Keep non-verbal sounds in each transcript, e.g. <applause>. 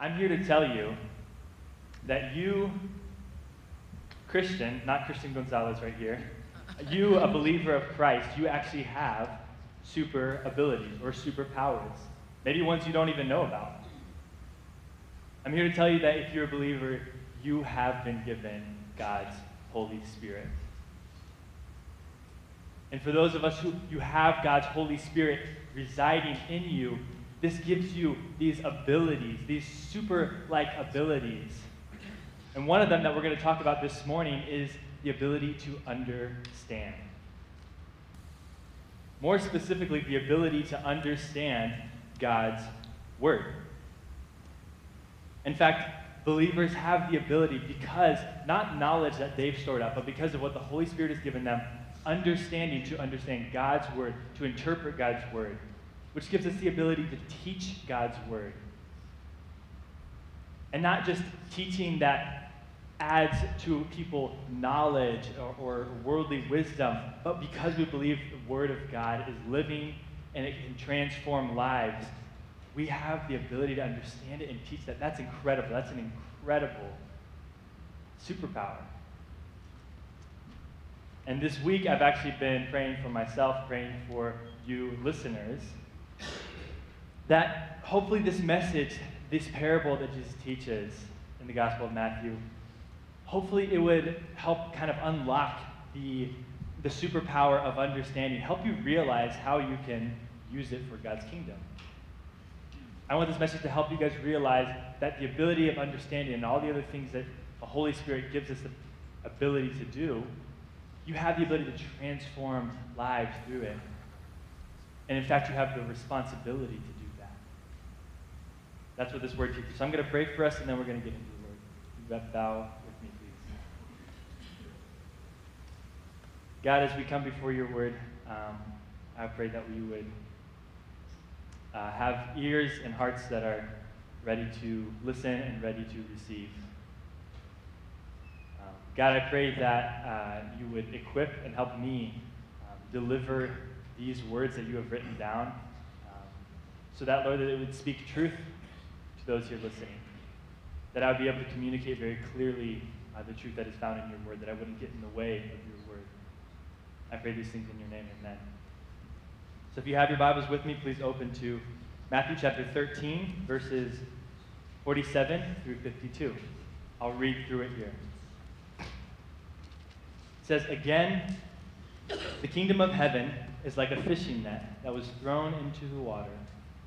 I'm here to tell you that you, Christian, not Christian Gonzalez right here, you, a believer of Christ, you actually have super abilities or superpowers. Maybe ones you don't even know about. I'm here to tell you that if you're a believer, you have been given God's Holy Spirit. And for those of us who you have God's Holy Spirit residing in you, this gives you these abilities, these super like abilities. And one of them that we're going to talk about this morning is the ability to understand. More specifically, the ability to understand God's Word. In fact, believers have the ability because, not knowledge that they've stored up, but because of what the Holy Spirit has given them, understanding to understand God's Word, to interpret God's Word, which gives us the ability to teach God's Word. And not just teaching that adds to people knowledge or, or, worldly wisdom, but because we believe the Word of God is living and it can transform lives, we have the ability to understand it and teach that. That's incredible. That's an incredible superpower. And this week, I've actually been praying for myself, praying for you listeners, that hopefully this message, this parable that Jesus teaches in the Gospel of Matthew, hopefully it would help kind of unlock the, the superpower of understanding, help you realize how you can use it for God's kingdom. I want this message to help you guys realize that the ability of understanding and all the other things that the Holy Spirit gives us the ability to do, you have the ability to transform lives through it. And in fact, you have the responsibility to. That's what this word teaches. So I'm going to pray for us, and then we're going to get into the word. Bow God, as we come before your word, um, I pray that we would uh, have ears and hearts that are ready to listen and ready to receive. Um, God, I pray that uh, you would equip and help me um, deliver these words that you have written down um, so that, Lord, that it would speak truth those here listening. That I would be able to communicate very clearly uh, the truth that is found in your word, that I wouldn't get in the way of your word. I pray these things in your name. Amen. So if you have your Bibles with me, please open to Matthew chapter 13, verses 47 through 52. I'll read through it here. It says, Again, the kingdom of heaven is like a fishing net that was thrown into the water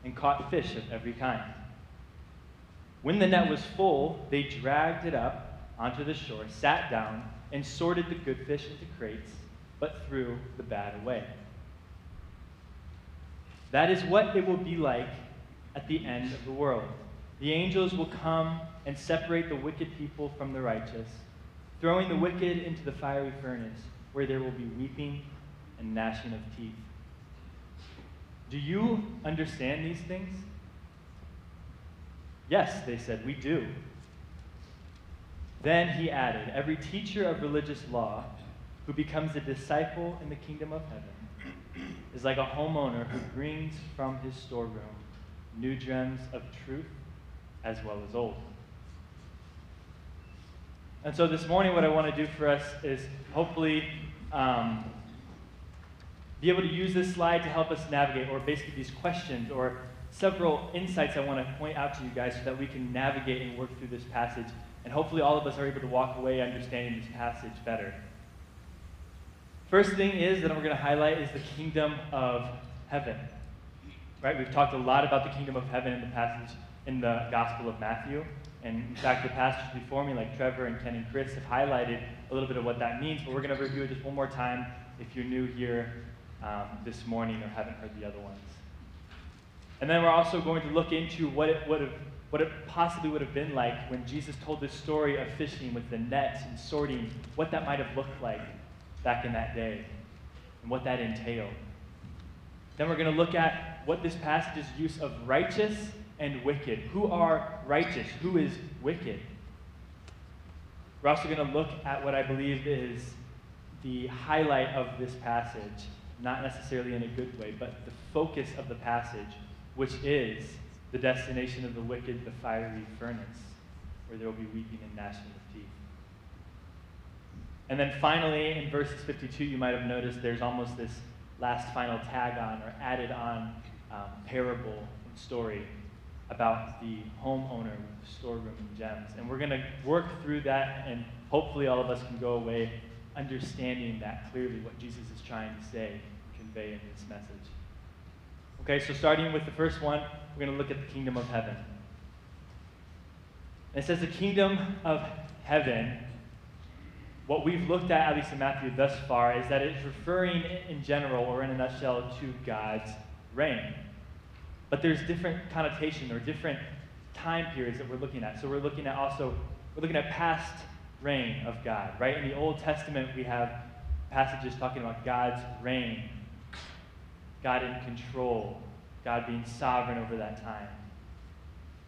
and caught fish of every kind. When the net was full, they dragged it up onto the shore, sat down, and sorted the good fish into crates but threw the bad away. That is what it will be like at the end of the world. The angels will come and separate the wicked people from the righteous, throwing the wicked into the fiery furnace, where there will be weeping and gnashing of teeth. Do you understand these things? Yes, they said, we do. Then he added, Every teacher of religious law who becomes a disciple in the kingdom of heaven is like a homeowner who brings from his storeroom new gems of truth as well as old. And so this morning, what I want to do for us is hopefully um, be able to use this slide to help us navigate, or basically these questions, or several insights I want to point out to you guys so that we can navigate and work through this passage. And hopefully, all of us are able to walk away understanding this passage better. First thing is that we're going to highlight is the kingdom of heaven. Right? We've talked a lot about the kingdom of heaven in the passage in the Gospel of Matthew. And in fact, the pastors before me, like Trevor and Ken and Chris, have highlighted a little bit of what that means. But we're going to review it just one more time if you're new here um, this morning or haven't heard the other ones. And then we're also going to look into what it would have what it possibly would have been like when Jesus told this story of fishing with the nets and sorting, what that might have looked like back in that day and what that entailed. Then we're going to look at what this passage's use of righteous and wicked. Who are righteous? Who is wicked? We're also going to look at what I believe is the highlight of this passage, not necessarily in a good way, but the focus of the passage, which is the destination of the wicked, the fiery furnace, where there will be weeping and gnashing of teeth. And then finally, in verses 52, you might have noticed there's almost this last final tag on or added on um, parable and story about the homeowner with the storeroom and gems. And we're going to work through that, and hopefully, all of us can go away understanding that clearly what Jesus is trying to say, convey in this message. Okay, so starting with the first one, we're going to look at the kingdom of heaven. It says the kingdom of heaven, what we've looked at, at least in Matthew thus far, is that it's referring in general or in a nutshell to God's reign. But there's different connotation or different time periods that we're looking at. So we're looking at also, we're looking at past reign of God, right? In the Old Testament, we have passages talking about God's reign, God in control, God being sovereign over that time.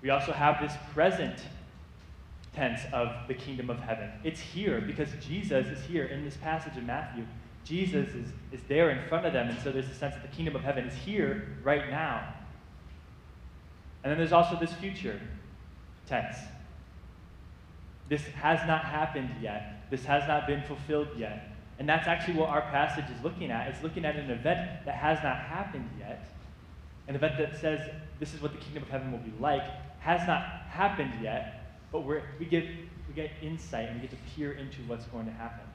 We also have this present tense of the kingdom of heaven. It's here because Jesus is here in this passage in Matthew. Jesus is, is there in front of them, and so there's a sense that the kingdom of heaven is here right now. And then there's also this future tense. This has not happened yet. This has not been fulfilled yet. And that's actually what our passage is looking at. It's looking at an event that has not happened yet. An event that says this is what the kingdom of heaven will be like, has not happened yet, but we, get, we get insight and we get to peer into what's going to happen.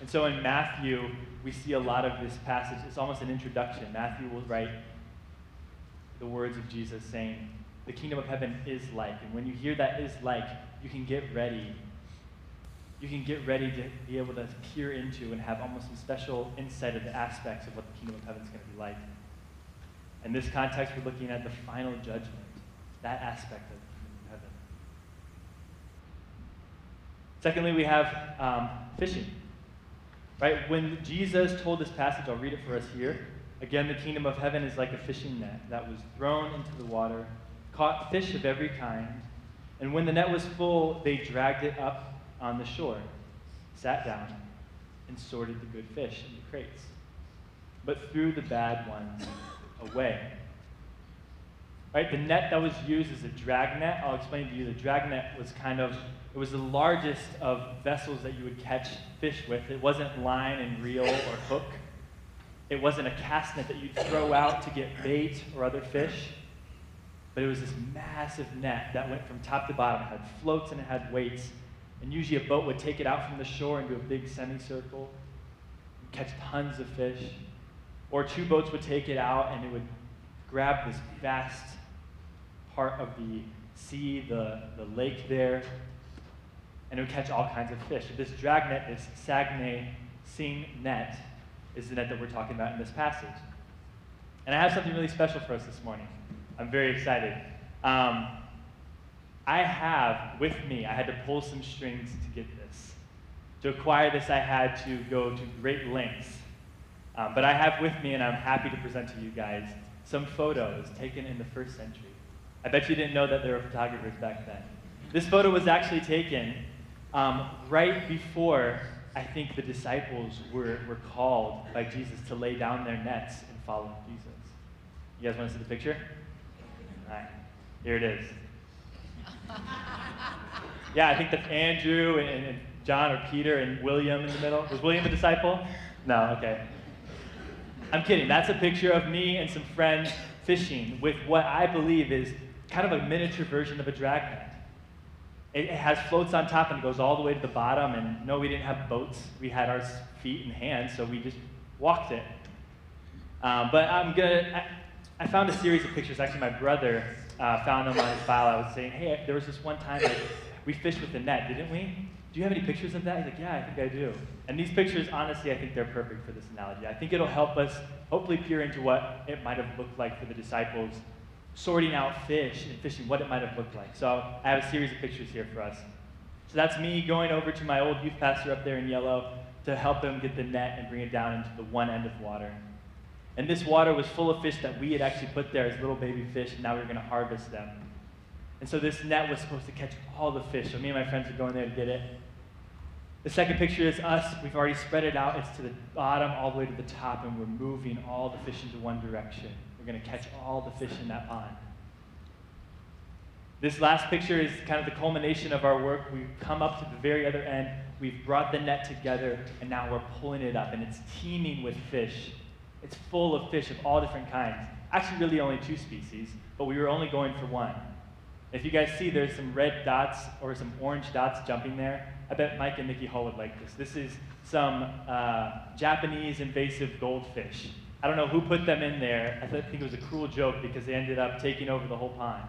And so in Matthew, we see a lot of this passage. It's almost an introduction. Matthew will write the words of Jesus saying, The kingdom of heaven is like. And when you hear that is like, you can get ready. You can get ready to be able to peer into and have almost some special insight of the aspects of what the kingdom of heaven is going to be like. In this context, we're looking at the final judgment, that aspect of the kingdom of heaven. Secondly, we have um, fishing. Right? When Jesus told this passage, I'll read it for us here. Again, the kingdom of heaven is like a fishing net that was thrown into the water, caught fish of every kind, and when the net was full, they dragged it up on the shore, sat down, and sorted the good fish into crates, but threw the bad ones away. Right? The net that was used is a drag net. I'll explain to you. The drag net was kind of it was the largest of vessels that you would catch fish with. It wasn't line and reel or hook. It wasn't a cast net that you'd throw out to get bait or other fish. But it was this massive net that went from top to bottom. It had floats and it had weights. And usually a boat would take it out from the shore and do a big semicircle, catch tons of fish. Or two boats would take it out and it would grab this vast part of the sea, the, the lake there, and it would catch all kinds of fish. This dragnet, this Sagne Sing net, is the net that we're talking about in this passage. And I have something really special for us this morning. I'm very excited. Um, I have with me, I had to pull some strings to get this. To acquire this, I had to go to great lengths. Um, but I have with me, and I'm happy to present to you guys, some photos taken in the first century. I bet you didn't know that there were photographers back then. This photo was actually taken um, right before I think the disciples were, were called by Jesus to lay down their nets and follow Jesus. You guys want to see the picture? All right, here it is. <laughs> Yeah, I think that's Andrew and, and John or Peter and William in the middle. Was William a disciple? No, okay. I'm kidding. That's a picture of me and some friends fishing with what I believe is kind of a miniature version of a dragnet. It has floats on top and it goes all the way to the bottom. And no, we didn't have boats. We had our feet and hands, so we just walked it. Um, but I'm gonna. I, I, found a series of pictures. Actually, my brother uh, found them on his file. I was saying, hey, there was this one time that we fished with the net, didn't we? Do you have any pictures of that? He's like, yeah, I think I do. And these pictures, honestly, I think they're perfect for this analogy. I think it'll help us hopefully peer into what it might have looked like for the disciples sorting out fish and fishing, what it might have looked like. So I have a series of pictures here for us. So that's me going over to my old youth pastor up there in yellow to help him get the net and bring it down into the one end of water. And this water was full of fish that we had actually put there as little baby fish, and now we were going to harvest them. And so this net was supposed to catch all the fish. So me and my friends are going there to get it. The second picture is us. We've already spread it out. It's to the bottom all the way to the top, and we're moving all the fish into one direction we're going to catch all the fish in that pond. This last picture is kind of the culmination of our work. We've come up to the very other end. We've brought the net together, and now we're pulling it up, and it's teeming with fish. It's full of fish of all different kinds. Actually, really only two species, but we were only going for one. If you guys see, there's some red dots or some orange dots jumping there. I bet Mike and Nikki Hall would like this. This is some uh, Japanese invasive goldfish. I don't know who put them in there. I think it was a cruel joke because they ended up taking over the whole pond.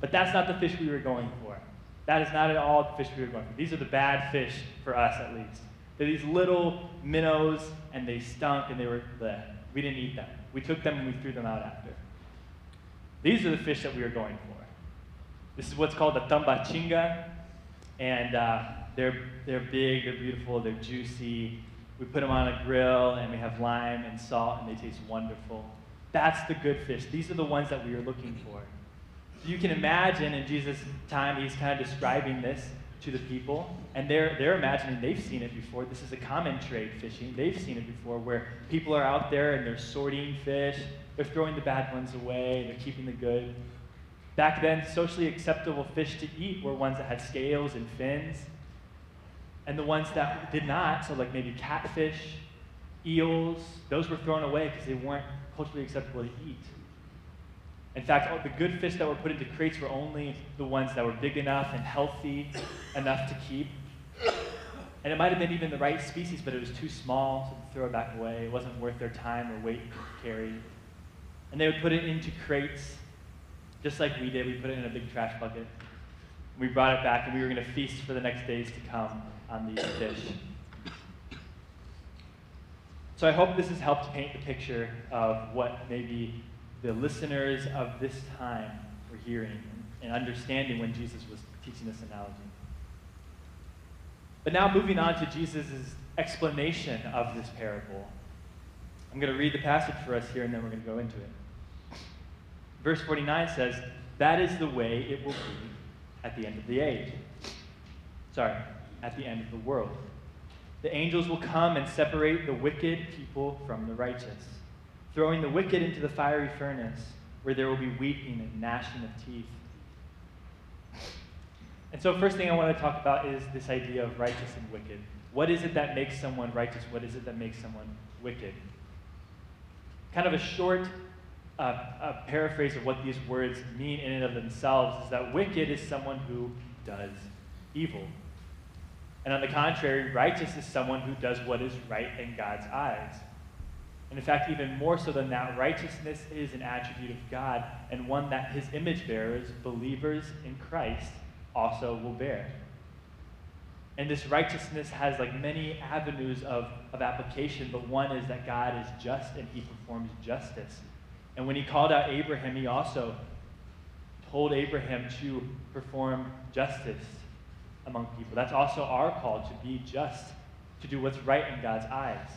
But that's not the fish we were going for. That is not at all the fish we were going for. These are the bad fish for us, at least. They're these little minnows, and they stunk, and they were bleh. We didn't eat them. We took them and we threw them out after. These are the fish that we were going for. This is what's called a tambatinga, and uh, they're, they're big, they're beautiful, they're juicy. We put them on a grill, and we have lime and salt, and they taste wonderful. That's the good fish. These are the ones that we are looking for. You can imagine in Jesus' time, he's kind of describing this to the people, and they're, they're imagining they've seen it before. This is a common trade fishing. They've seen it before where people are out there and they're sorting fish, they're throwing the bad ones away, they're keeping the good. Back then, socially acceptable fish to eat were ones that had scales and fins. And the ones that did not, so like maybe catfish, eels, those were thrown away because they weren't culturally acceptable to eat. In fact, the good fish that were put into crates were only the ones that were big enough and healthy enough to keep. And it might have been even the right species, but it was too small, so throw it back away. It wasn't worth their time or weight to carry. And they would put it into crates, just like we did. We put it in a big trash bucket. We brought it back, and we were going to feast for the next days to come on these fish. So I hope this has helped paint the picture of what maybe the listeners of this time were hearing and understanding when Jesus was teaching this analogy. But now, moving on to Jesus' explanation of this parable. I'm going to read the passage for us here and then we're going to go into it. Verse 49 says, That is the way it will be at the end of the age. Sorry, at the end of the world. The angels will come and separate the wicked people from the righteous throwing the wicked into the fiery furnace, where there will be weeping and gnashing of teeth. And so, first thing I want to talk about is this idea of righteous and wicked. What is it that makes someone righteous? What is it that makes someone wicked? Kind of a short uh, a paraphrase of what these words mean in and of themselves is that wicked is someone who does evil. And on the contrary, righteous is someone who does what is right in God's eyes. And in fact, even more so than that, righteousness is an attribute of God and one that his image bearers, believers in Christ, also will bear. And this righteousness has like many avenues of, of application, but one is that God is just and he performs justice. And when he called out Abraham, he also told Abraham to perform justice among people. That's also our call to be just, to do what's right in God's eyes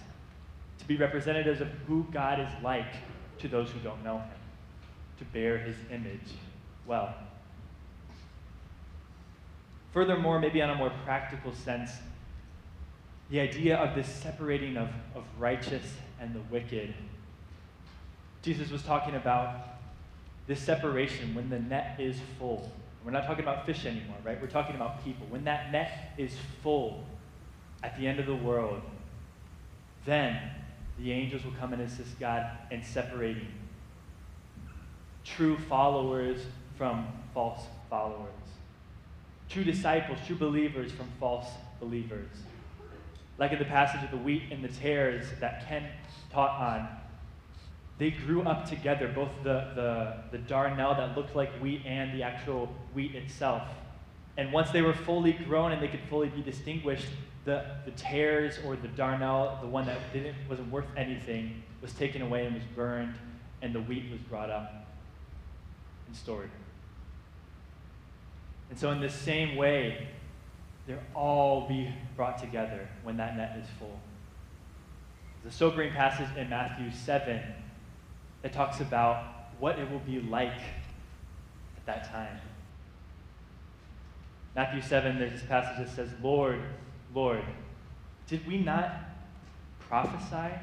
to be representatives of who God is like to those who don't know him, to bear his image well. Furthermore, maybe on a more practical sense, the idea of this separating of, of righteous and the wicked. Jesus was talking about this separation when the net is full. We're not talking about fish anymore, right? We're talking about people. When that net is full at the end of the world, then the angels will come and assist God in separating true followers from false followers, true disciples, true believers from false believers. Like in the passage of the wheat and the tares that Ken taught on, they grew up together, both the, the, the darnel that looked like wheat and the actual wheat itself. And once they were fully grown and they could fully be distinguished, the, the tares or the darnel, the one that didn't, wasn't worth anything, was taken away and was burned, and the wheat was brought up and stored. And so, in the same way, they'll all be brought together when that net is full. A sobering passage in Matthew 7 that talks about what it will be like at that time. Matthew 7, there's this passage that says, Lord, Lord, did we not prophesy?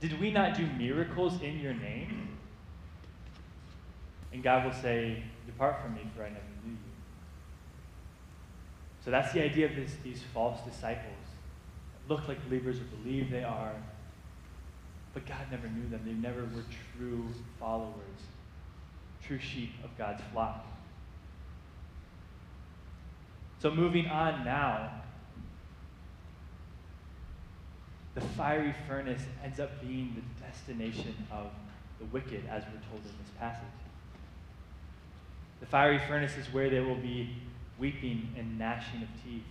Did we not do miracles in your name? And God will say, Depart from me, for I never knew you. So that's the idea of this, these false disciples. Look like believers or believe they are, but God never knew them. They never were true followers, true sheep of God's flock. So, moving on now, the fiery furnace ends up being the destination of the wicked, as we're told in this passage. The fiery furnace is where there will be weeping and gnashing of teeth.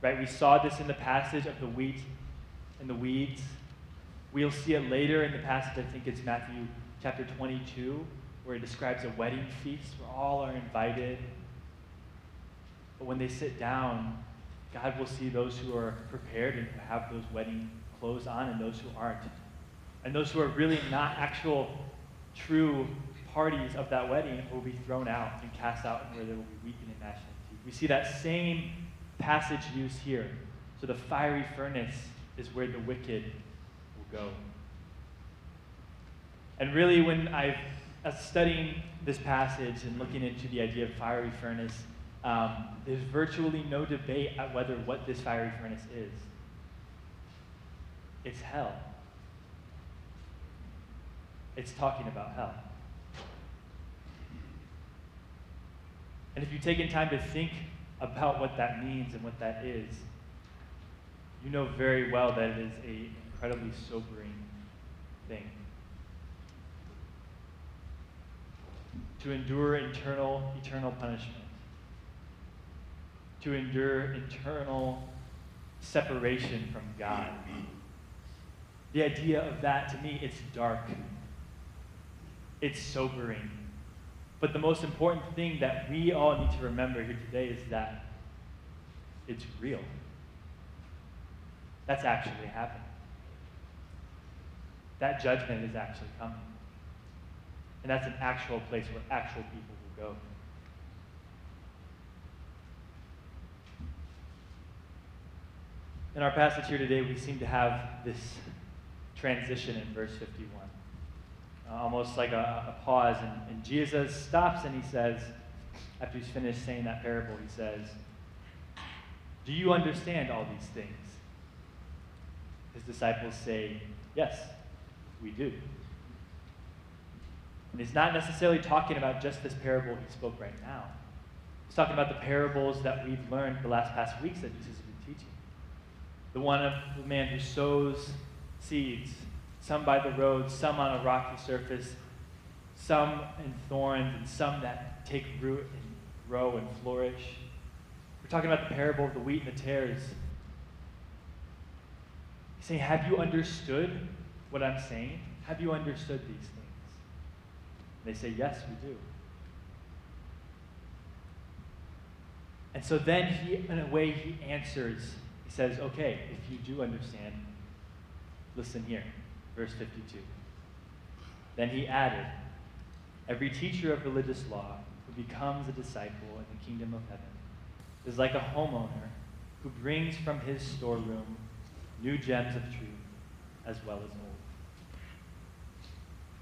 Right? We saw this in the passage of the wheat and the weeds. We'll see it later in the passage, I think it's Matthew chapter 22, where it describes a wedding feast where all are invited. But when they sit down, God will see those who are prepared and who have those wedding clothes on and those who aren't. And those who are really not actual, true parties of that wedding will be thrown out and cast out, and where there will be weeping and gnashing teeth. We see that same passage used here. So the fiery furnace is where the wicked will go. And really, when I was uh, studying this passage and looking into the idea of fiery furnace, um, there's virtually no debate at whether what this fiery furnace is. It's hell. It's talking about hell. And if you've taken time to think about what that means and what that is, you know very well that it is an incredibly sobering thing. To endure internal, eternal punishment to endure internal separation from God. The idea of that, to me, it's dark. It's sobering. But the most important thing that we all need to remember here today is that it's real. That's actually happening. That judgment is actually coming. And that's an actual place where actual people will go. In our passage here today, we seem to have this transition in verse 51. Uh, almost like a, a pause, and, and Jesus stops and he says, after he's finished saying that parable, he says, Do you understand all these things? His disciples say, Yes, we do. And he's not necessarily talking about just this parable he spoke right now. He's talking about the parables that we've learned the last past weeks that Jesus the one of the man who sows seeds, some by the road, some on a rocky surface, some in thorns, and some that take root and grow and flourish. We're talking about the parable of the wheat and the tares. He's saying, Have you understood what I'm saying? Have you understood these things? they say, Yes, we do. And so then he, in a way, he answers he says, okay, if you do understand, listen here, verse 52. Then he added, Every teacher of religious law who becomes a disciple in the kingdom of heaven is like a homeowner who brings from his storeroom new gems of truth as well as old.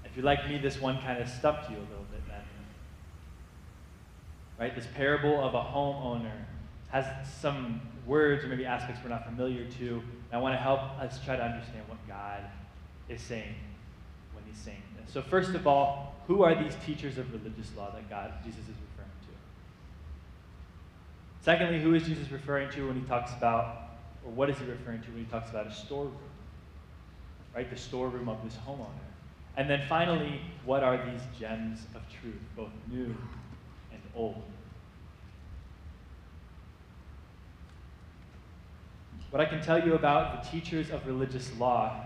If you're like me, this one kind of stumped you a little bit, Matthew. Right? This parable of a homeowner has some words or maybe aspects we're not familiar to. And I want to help us try to understand what God is saying when he's saying this. So first of all, who are these teachers of religious law that God, Jesus is referring to? Secondly, who is Jesus referring to when he talks about, or what is he referring to when he talks about a storeroom? Right? The storeroom of this homeowner. And then finally, what are these gems of truth, both new and old? What I can tell you about the teachers of religious law,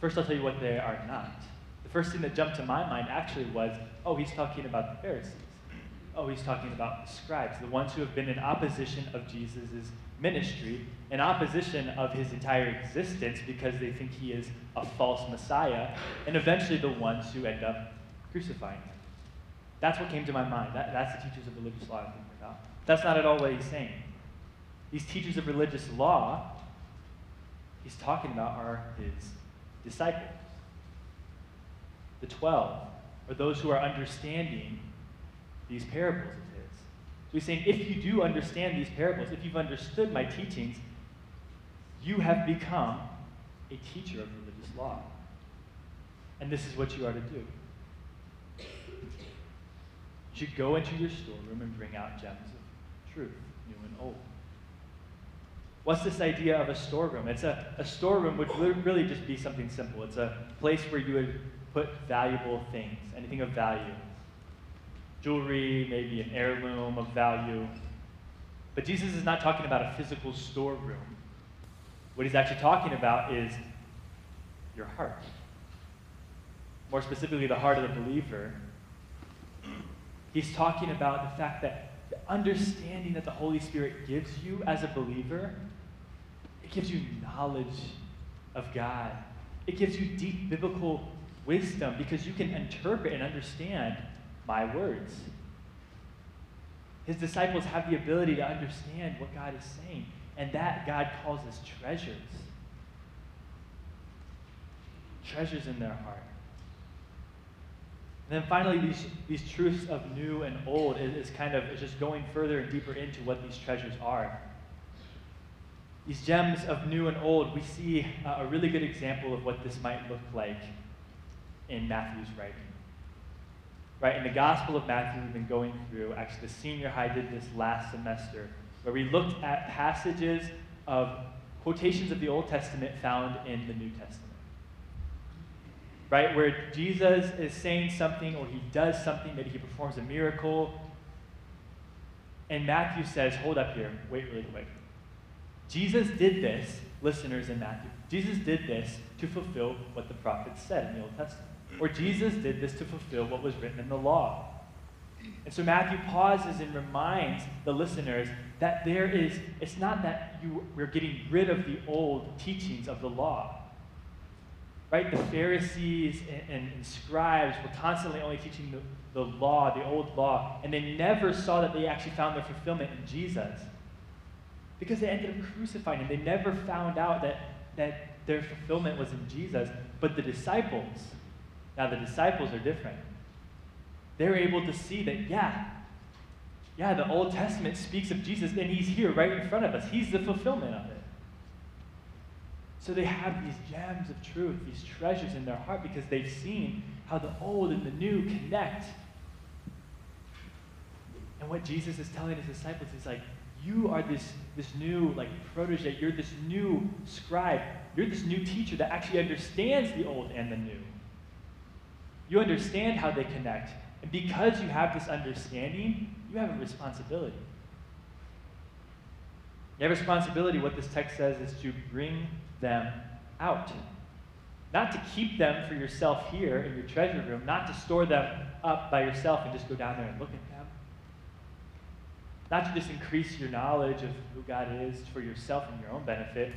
first I'll tell you what they are not. The first thing that jumped to my mind actually was oh, he's talking about the Pharisees. Oh, he's talking about the scribes, the ones who have been in opposition of Jesus' ministry, in opposition of his entire existence because they think he is a false Messiah, and eventually the ones who end up crucifying him. That's what came to my mind. That, that's the teachers of religious law I'm thinking about. That's not at all what he's saying. These teachers of religious law he's talking about are his disciples. The 12 or those who are understanding these parables of his. So he's saying, if you do understand these parables, if you've understood my teachings, you have become a teacher of religious law. And this is what you are to do. You should go into your storeroom and bring out gems of truth, new and old. What's this idea of a storeroom? It's a, a storeroom would really just be something simple. It's a place where you would put valuable things, anything of value. Jewelry, maybe an heirloom of value. But Jesus is not talking about a physical storeroom. What he's actually talking about is your heart. More specifically, the heart of the believer. He's talking about the fact that the understanding that the Holy Spirit gives you as a believer it gives you knowledge of God. It gives you deep biblical wisdom because you can interpret and understand my words. His disciples have the ability to understand what God is saying, and that God calls as treasures. Treasures in their heart. And then finally, these, these truths of new and old is, is kind of is just going further and deeper into what these treasures are these gems of new and old, we see uh, a really good example of what this might look like in Matthew's writing. Right, in the Gospel of Matthew, we've been going through, actually, the senior high did this last semester, where we looked at passages of quotations of the Old Testament found in the New Testament. Right, where Jesus is saying something or he does something, maybe he performs a miracle, and Matthew says, Hold up here, wait really quick. Jesus did this, listeners in Matthew, Jesus did this to fulfill what the prophets said in the Old Testament. Or Jesus did this to fulfill what was written in the law. And so Matthew pauses and reminds the listeners that there is, it's not that you, we're getting rid of the old teachings of the law. Right? The Pharisees and, and, scribes were constantly only teaching the, the law, the old law, and they never saw that they actually found their fulfillment in Jesus because they ended up crucifying him. They never found out that, that their fulfillment was in Jesus. But the disciples, now the disciples are different. They're able to see that, yeah, yeah, the Old Testament speaks of Jesus, and he's here right in front of us. He's the fulfillment of it. So they have these gems of truth, these treasures in their heart, because they've seen how the old and the new connect. And what Jesus is telling his disciples is like, you are this, this new like protege. You're this new scribe. You're this new teacher that actually understands the old and the new. You understand how they connect. And because you have this understanding, you have a responsibility. You have a responsibility, what this text says, is to bring them out. Not to keep them for yourself here in your treasure room, not to store them up by yourself and just go down there and look at them not to just increase your knowledge of who God is for yourself and your own benefit,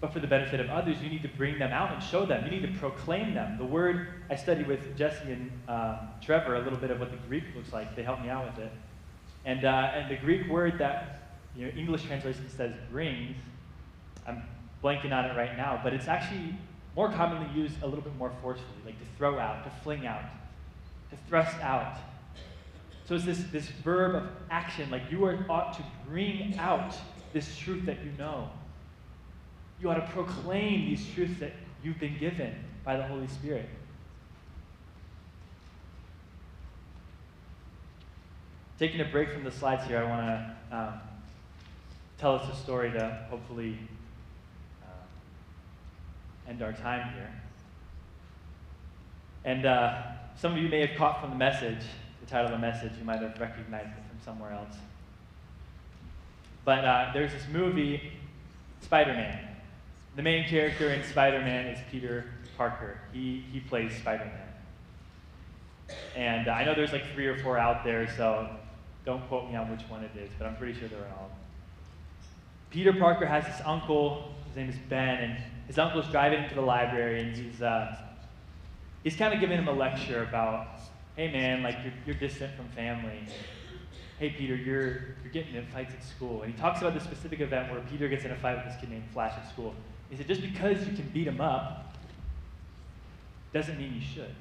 but for the benefit of others, you need to bring them out and show them. You need to proclaim them. The word I studied with Jesse and um, Trevor a little bit of what the Greek looks like. They helped me out with it. And, uh, and the Greek word that you know, English translation says brings, I'm blanking on it right now, but it's actually more commonly used a little bit more forcefully, like to throw out, to fling out, to thrust out, so it's this, this verb of action, like you are, ought to bring out this truth that you know. You ought to proclaim these truths that you've been given by the Holy Spirit. Taking a break from the slides here, I want to um, tell us a story to hopefully uh, end our time here. And uh, some of you may have caught from the message title of the message, you might have recognized it from somewhere else. But uh, there's this movie, Spider Man. The main character in Spider Man is Peter Parker. He, he plays Spider Man. And uh, I know there's like three or four out there, so don't quote me on which one it is, but I'm pretty sure they're all. Peter Parker has this uncle, his name is Ben, and his uncle's driving him to the library, and he's, uh, he's kind of giving him a lecture about hey man, like you're, you're distant from family. Hey Peter, you're, you're getting in fights at school. And he talks about this specific event where Peter gets in a fight with this kid named Flash at school. He said, just because you can beat him up doesn't mean you should.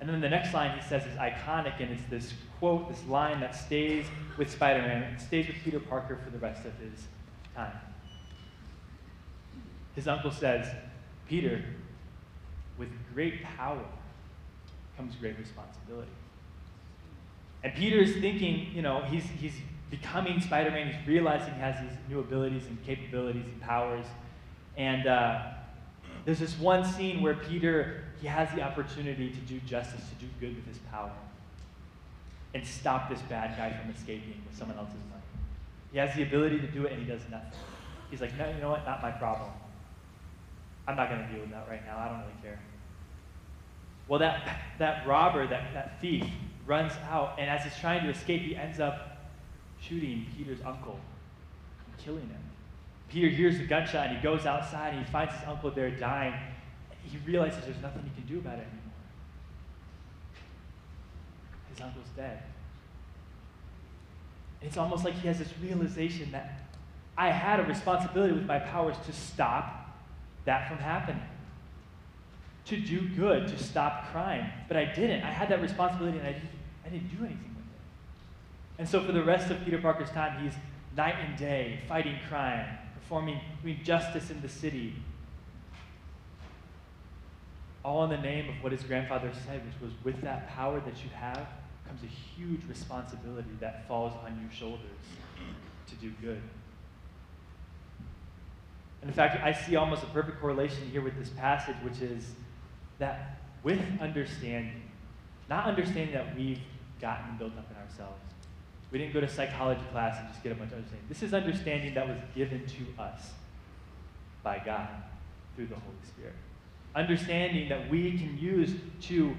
And then the next line he says is iconic, and it's this quote, this line that stays with Spider Man and stays with Peter Parker for the rest of his time. His uncle says, Peter, with great power comes great responsibility. And Peter is thinking, you know, he's, he's becoming Spider Man. He's realizing he has these new abilities and capabilities and powers. And uh, there's this one scene where Peter, he has the opportunity to do justice, to do good with his power, and stop this bad guy from escaping with someone else's money. He has the ability to do it, and he does nothing. He's like, no, you know what? Not my problem. I'm not going to deal with that right now. I don't really care. Well, that, that robber, that, that thief, runs out, and as he's trying to escape, he ends up shooting Peter's uncle and killing him. Peter hears the gunshot and he goes outside and he finds his uncle there dying. He realizes there's nothing he can do about it anymore. His uncle's dead. And it's almost like he has this realization that I had a responsibility with my powers to stop that from happening, to do good, to stop crime. But I didn't. I had that responsibility and I didn't, I didn't do anything with it. And so for the rest of Peter Parker's time, he's night and day fighting crime, performing justice in the city. All in the name of what his grandfather said, which was with that power that you have comes a huge responsibility that falls on your shoulders to do good. And in fact, I see almost a perfect correlation here with this passage, which is that with understanding, not understanding that we've gotten built up in ourselves, we didn't go to psychology class and just get a bunch of understanding. This is understanding that was given to us by God through the Holy Spirit. Understanding that we can use to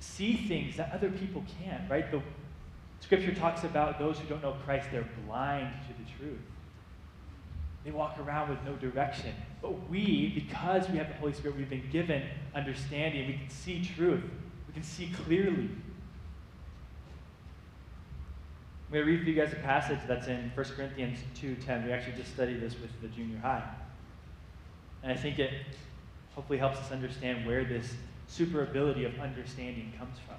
see things that other people can't, right? The scripture talks about those who don't know Christ, they're blind to the truth. They walk around with no direction. But we, because we have the Holy Spirit, we've been given understanding. We can see truth. We can see clearly. I'm going to read for you guys a passage that's in 1 Corinthians 2.10. We actually just studied this with the junior high. And I think it hopefully helps us understand where this super ability of understanding comes from.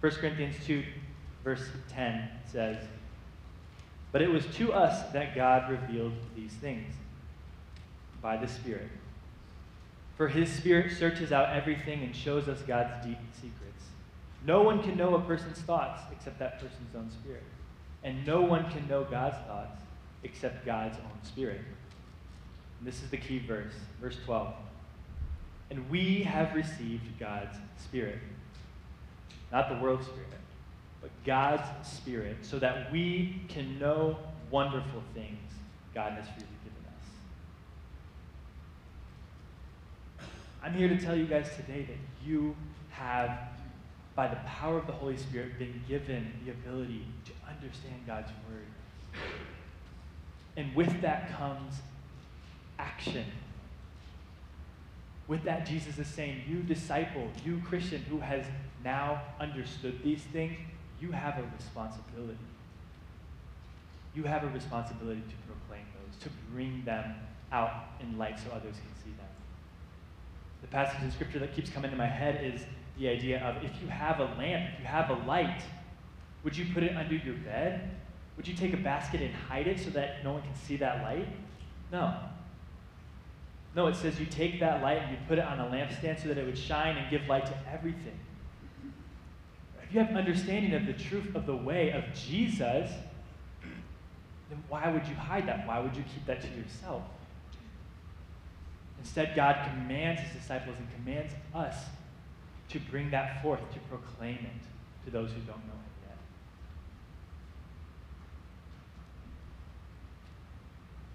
1 Corinthians 2, verse 10 says, but it was to us that God revealed these things by the Spirit. For his Spirit searches out everything and shows us God's deep secrets. No one can know a person's thoughts except that person's own spirit. And no one can know God's thoughts except God's own spirit. And this is the key verse, verse 12. And we have received God's Spirit, not the world's Spirit but God's Spirit, so that we can know wonderful things God has freely given us. I'm here to tell you guys today that you have, by the power of the Holy Spirit, been given the ability to understand God's Word. And with that comes action. With that, Jesus is saying, You disciple, you Christian who has now understood these things, you have a responsibility. You have a responsibility to proclaim those, to bring them out in light so others can see them. The passage in Scripture that keeps coming to my head is the idea of if you have a lamp, if you have a light, would you put it under your bed? Would you take a basket and hide it so that no one can see that light? No. No, it says you take that light and you put it on a lampstand so that it would shine and give light to everything. If you have understanding of the truth of the way of Jesus, then why would you hide that? Why would you keep that to yourself? Instead, God commands his disciples and commands us to bring that forth, to proclaim it to those who don't know him yet.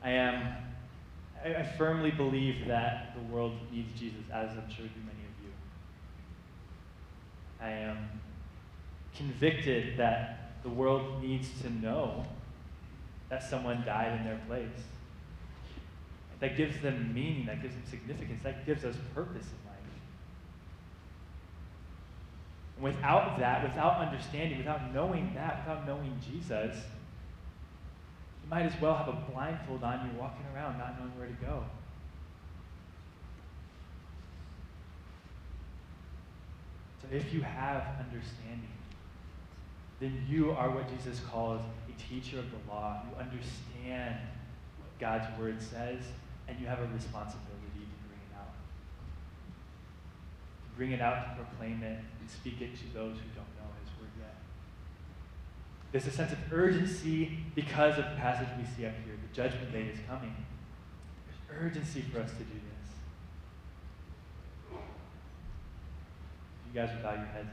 I am, I firmly believe that the world needs Jesus, as I'm sure do many of you. I am convicted that the world needs to know that someone died in their place. That gives them meaning, that gives them significance, that gives us purpose in life. And without that, without understanding, without knowing that, without knowing Jesus, you might as well have a blindfold on you walking around not knowing where to go. So if you have understanding, then you are what Jesus calls a teacher of the law. You understand what God's word says, and you have a responsibility to bring it out. To bring it out, to proclaim it, and speak it to those who don't know his word yet. There's a sense of urgency because of the passage we see up here. The judgment day is coming. There's urgency for us to do this. You guys would bow your heads